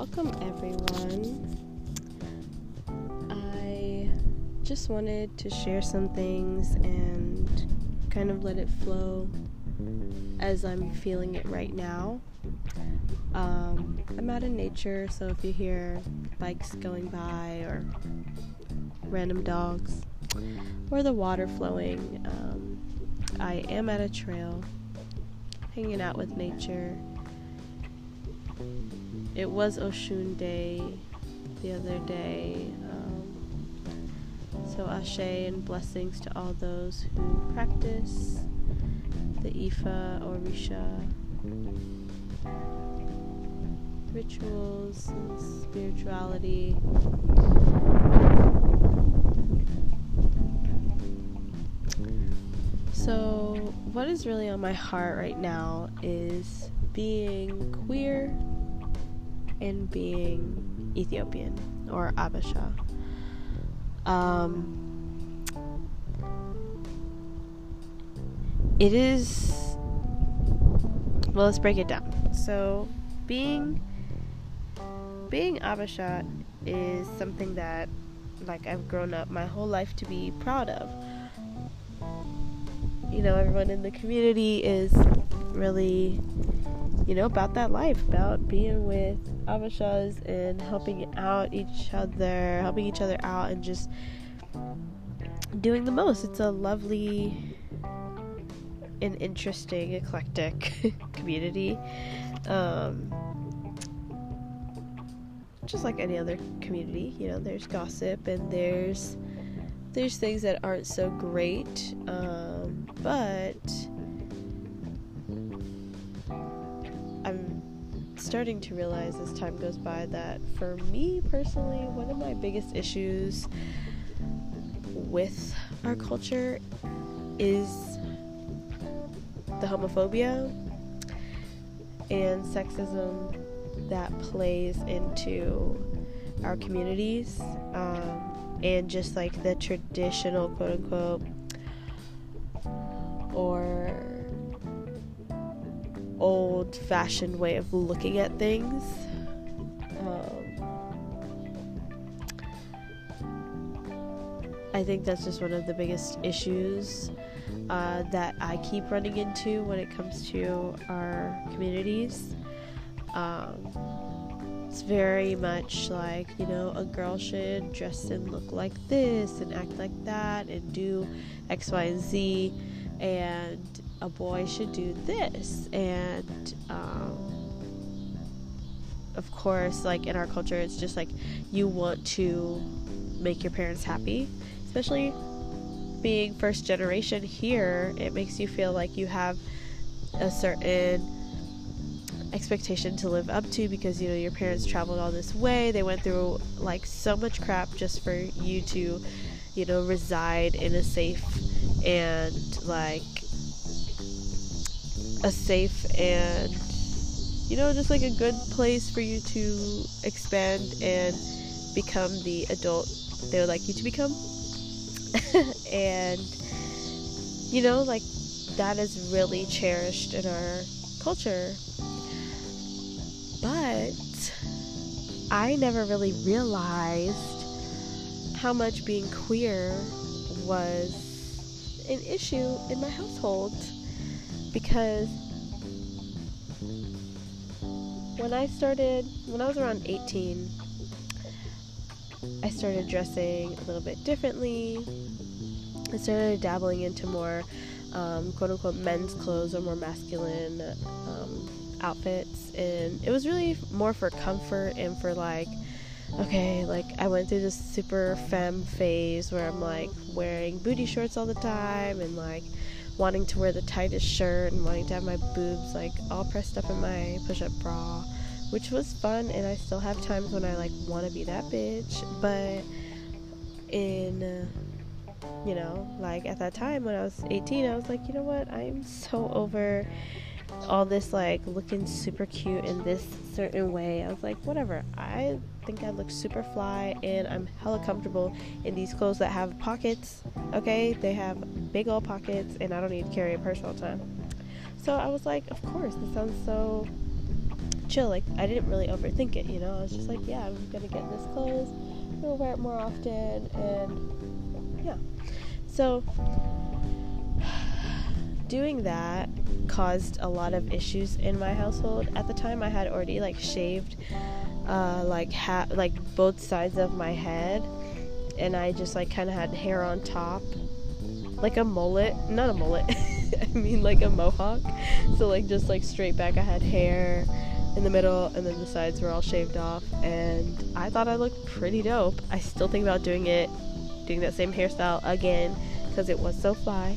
welcome everyone. I just wanted to share some things and kind of let it flow as I'm feeling it right now. Um, I'm out in nature, so if you hear bikes going by or random dogs or the water flowing, um, I am at a trail hanging out with nature it was Oshun Day the other day. Um, so ashe and blessings to all those who practice the Ifa or Risha rituals and spirituality. So, what is really on my heart right now is being queer in being Ethiopian or Abasha. Um, it is. Well, let's break it down. So, being being Abasha is something that, like, I've grown up my whole life to be proud of. You know, everyone in the community is really you know, about that life, about being with Abashas and helping out each other, helping each other out, and just doing the most. It's a lovely and interesting, eclectic community. Um, just like any other community, you know, there's gossip and there's there's things that aren't so great, um, but starting to realize as time goes by that for me personally, one of my biggest issues with our culture is the homophobia and sexism that plays into our communities um, and just like the traditional quote unquote or old fashioned way of looking at things. Um, I think that's just one of the biggest issues uh, that I keep running into when it comes to our communities. Um, it's very much like, you know, a girl should dress and look like this and act like that and do X, Y, and Z. And a boy should do this. And um, of course like in our culture it's just like you want to make your parents happy. Especially being first generation here it makes you feel like you have a certain expectation to live up to because you know your parents traveled all this way. They went through like so much crap just for you to you know reside in a safe and like a safe and you know just like a good place for you to expand and become the adult they would like you to become. And you know like that is really cherished in our culture. But i never really realized how much being queer was an issue in my household because when I started, when I was around 18, I started dressing a little bit differently. I started dabbling into more um, quote unquote men's clothes or more masculine um, outfits. And it was really more for comfort and for like, okay, like I went through this super femme phase where I'm like wearing booty shorts all the time and like wanting to wear the tightest shirt and wanting to have my boobs like all pressed up in my push-up bra which was fun and i still have times when i like want to be that bitch but in you know like at that time when i was 18 i was like you know what? I'm so over all this like looking super cute in this certain way. I was like, whatever. I think I look super fly and I'm hella comfortable in these clothes that have pockets. Okay, they have big old pockets and I don't need to carry a purse all the time. So I was like, of course, this sounds so chill. Like I didn't really overthink it, you know. I was just like, yeah, I'm gonna get this clothes, I'm gonna wear it more often, and yeah. So doing that caused a lot of issues in my household. At the time, I had already like shaved, uh, like ha- like both sides of my head, and I just like kind of had hair on top, like a mullet, not a mullet. I mean like a mohawk. So like just like straight back, I had hair in the middle, and then the sides were all shaved off, and I thought I looked pretty dope. I still think about doing it, doing that same hairstyle again, because it was so fly.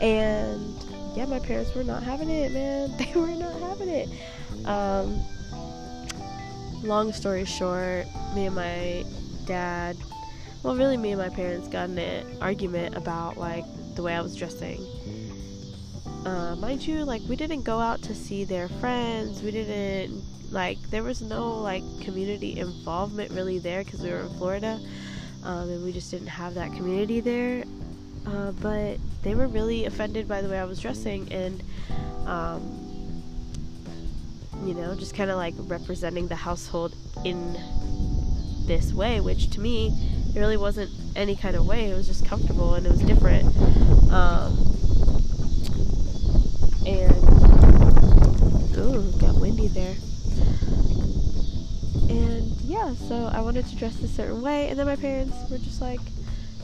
And yeah, my parents were not having it, man. They were not having it. Um, long story short, me and my dad, well, really, me and my parents got in an argument about like the way I was dressing. Uh, mind you, like we didn't go out to see their friends. We didn't like there was no like community involvement really there because we were in Florida, um, and we just didn't have that community there. Uh, but they were really offended by the way I was dressing and, um, you know, just kind of like representing the household in this way, which to me, it really wasn't any kind of way. It was just comfortable and it was different. Um, and, ooh, got windy there. And yeah, so I wanted to dress a certain way, and then my parents were just like,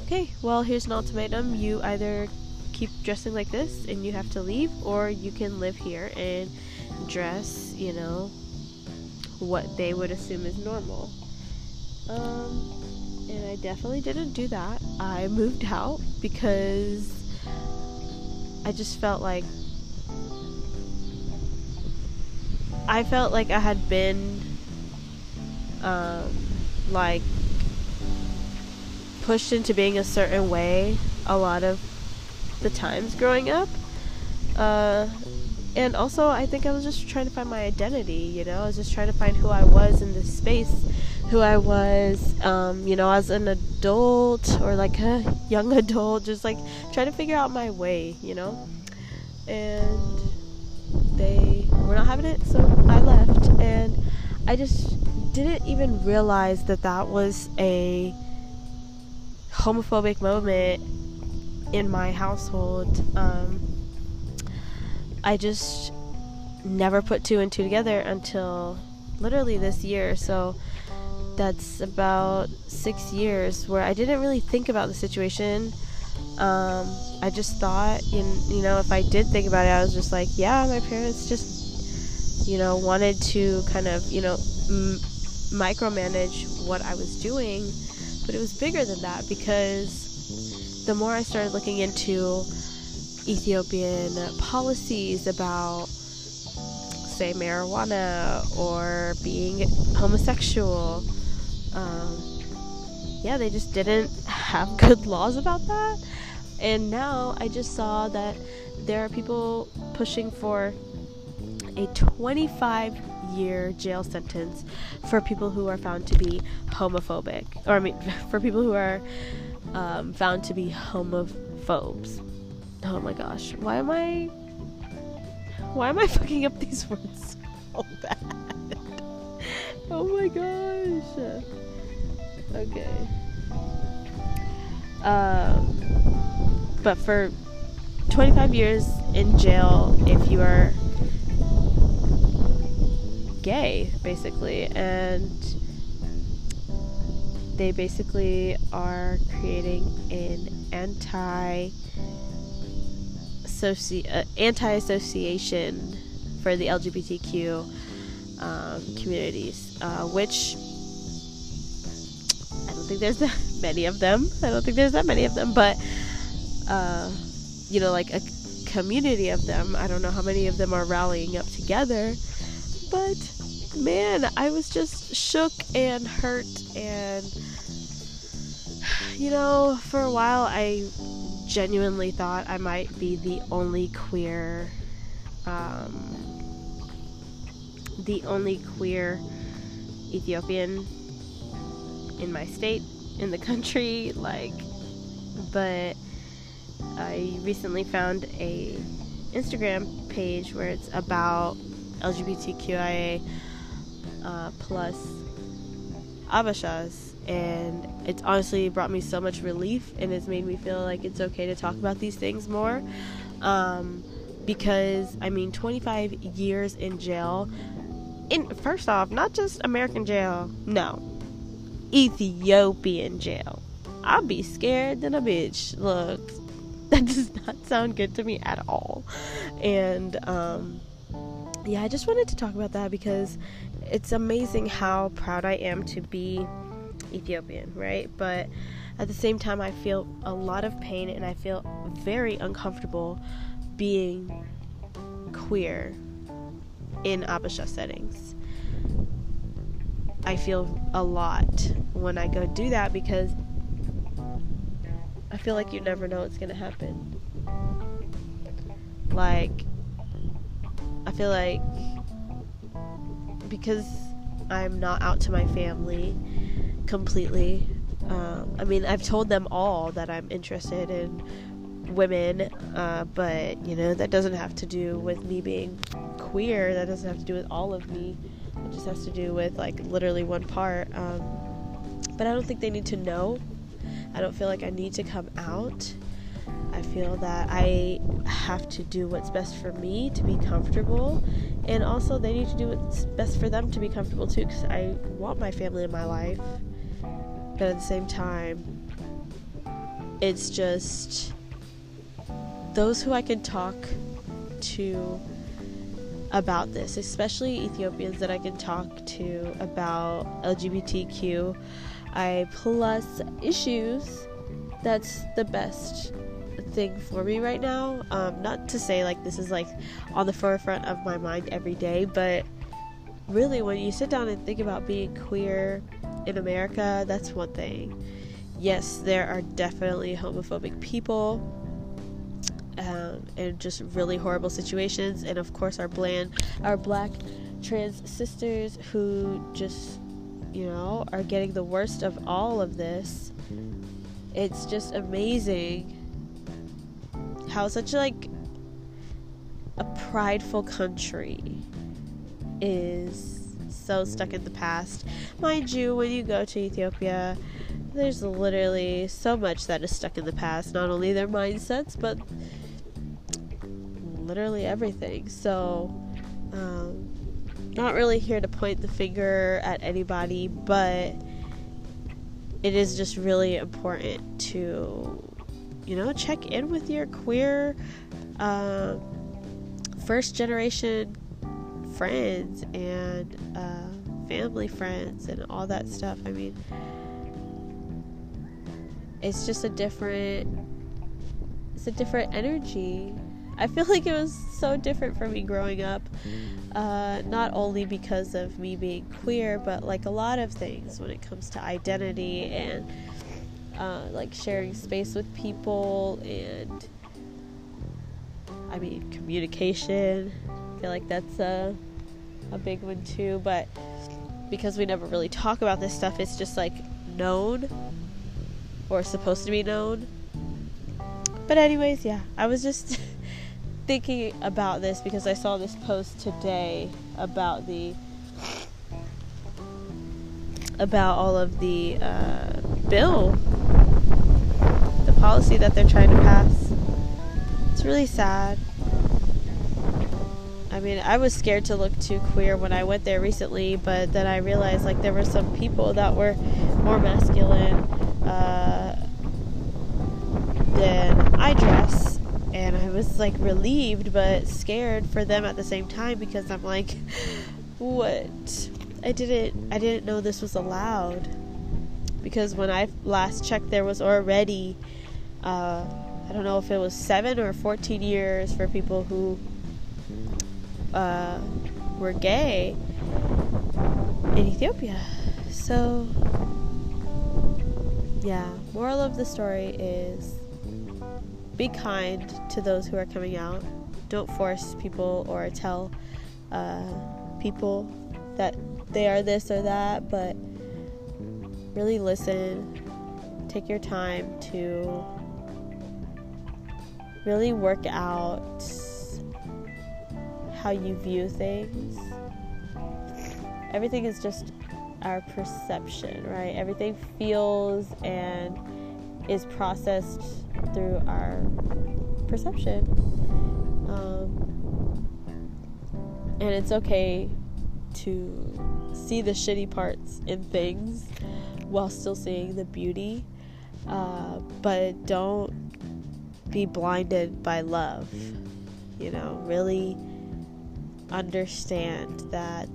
okay, well, here's an ultimatum. You either keep dressing like this and you have to leave, or you can live here and dress, you know, what they would assume is normal. Um, and I definitely didn't do that. I moved out because I just felt like I felt like I had been um, like pushed into being a certain way a lot of the times growing up. Uh, and also, I think I was just trying to find my identity, you know? I was just trying to find who I was in this space, who I was, um, you know, as an adult or like a young adult, just like trying to figure out my way, you know? And they were not having it, so I left. And I just didn't even realize that that was a homophobic moment in my household. Um, I just never put two and two together until literally this year. So that's about six years where I didn't really think about the situation. Um, I just thought, you, you know, if I did think about it, I was just like, yeah, my parents just, you know, wanted to kind of, you know, m- micromanage what I was doing but it was bigger than that because the more I started looking into Ethiopian policies about, say, marijuana or being homosexual, um, yeah, they just didn't have good laws about that. And now I just saw that there are people pushing for a 25 year jail sentence for people who are found to be homophobic, or I mean, for people who are um, found to be homophobes. Oh my gosh, why am I? Why am I fucking up these words so bad? oh my gosh. Okay. Um, but for 25 years in jail if you are gay, basically, and they basically are creating an anti uh, anti association for the LGBTQ um, communities, uh, which I don't think there's that many of them. I don't think there's that many of them, but uh, you know, like a community of them. I don't know how many of them are rallying up together, but man, I was just shook and hurt. And, you know, for a while, I genuinely thought I might be the only queer, um, the only queer Ethiopian in my state, in the country. Like, but I recently found a Instagram page where it's about LGBTQIA uh, plus Abashas. And it's honestly brought me so much relief and it's made me feel like it's okay to talk about these things more. Um, because, I mean, 25 years in jail. In, first off, not just American jail, no, Ethiopian jail. I'll be scared than a bitch. Look, that does not sound good to me at all. And um, yeah, I just wanted to talk about that because it's amazing how proud I am to be Ethiopian, right? But at the same time, I feel a lot of pain and I feel very uncomfortable being queer in Abasha settings. I feel a lot when I go do that because I feel like you never know what's gonna happen. Like, I feel like because I'm not out to my family completely. Um, I mean, I've told them all that I'm interested in women, uh, but you know, that doesn't have to do with me being queer. That doesn't have to do with all of me. It just has to do with like literally one part. Um, but I don't think they need to know I don't feel like I need to come out. I feel that I have to do what's best for me to be comfortable, and also they need to do what's best for them to be comfortable too, because I want my family in my life. But at the same time, it's just those who I can talk to about this, especially Ethiopians that I can talk to about LGBTQ I plus issues, that's the best thing for me right now. Um, not to say like this is like on the forefront of my mind every day, but really when you sit down and think about being queer in America, that's one thing. Yes, there are definitely homophobic people um, and just really horrible situations, and of course our bland, our black trans sisters who just you know, are getting the worst of all of this. It's just amazing how such like a prideful country is so stuck in the past. Mind you, when you go to Ethiopia, there's literally so much that is stuck in the past. Not only their mindsets, but literally everything. So, um, not really here to point the finger at anybody, but it is just really important to, you know, check in with your queer uh, first generation friends and uh, family friends and all that stuff. I mean, it's just a different, it's a different energy I feel like it was so different for me growing up. Uh, not only because of me being queer, but like a lot of things when it comes to identity and uh, like sharing space with people and I mean communication. I feel like that's a a big one too. But because we never really talk about this stuff, it's just like known or supposed to be known. But anyways, yeah, I was just thinking about this because I saw this post today about the about all of the uh, bill, policy that they're trying to pass. It's really sad. I mean, I was scared to look too queer when I went there recently, but then I realized like there were some people that were more masculine uh, than I dress and I was like relieved but scared for them at the same time because I'm like, what? I didn't I didn't know this was allowed because when I last checked, there was already uh, I don't know if it was seven or fourteen years for people who uh, were gay in Ethiopia. So yeah, moral of the story is be kind to those who are coming out. Don't force people or tell uh, people that they are this or that, but really listen. Take your time to really work out how you view things. everything is just our perception, right? Everything feels and is processed through our perception. Um, and it's okay to see the shitty parts in things while still seeing the beauty. Uh, but don't be blinded by love. You know, really understand that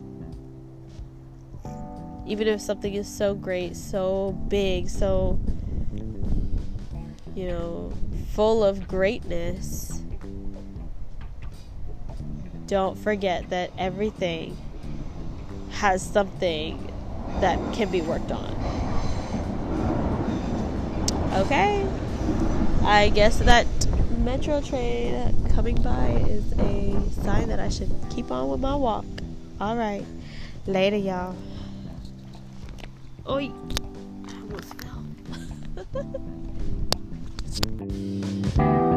even if something is so great, so big, so, you know, full of greatness, don't forget that everything has something that can be worked on. Okay? I guess that metro train coming by is a sign that I should keep on with my walk. All right. Later, y'all. Oi. I almost fell.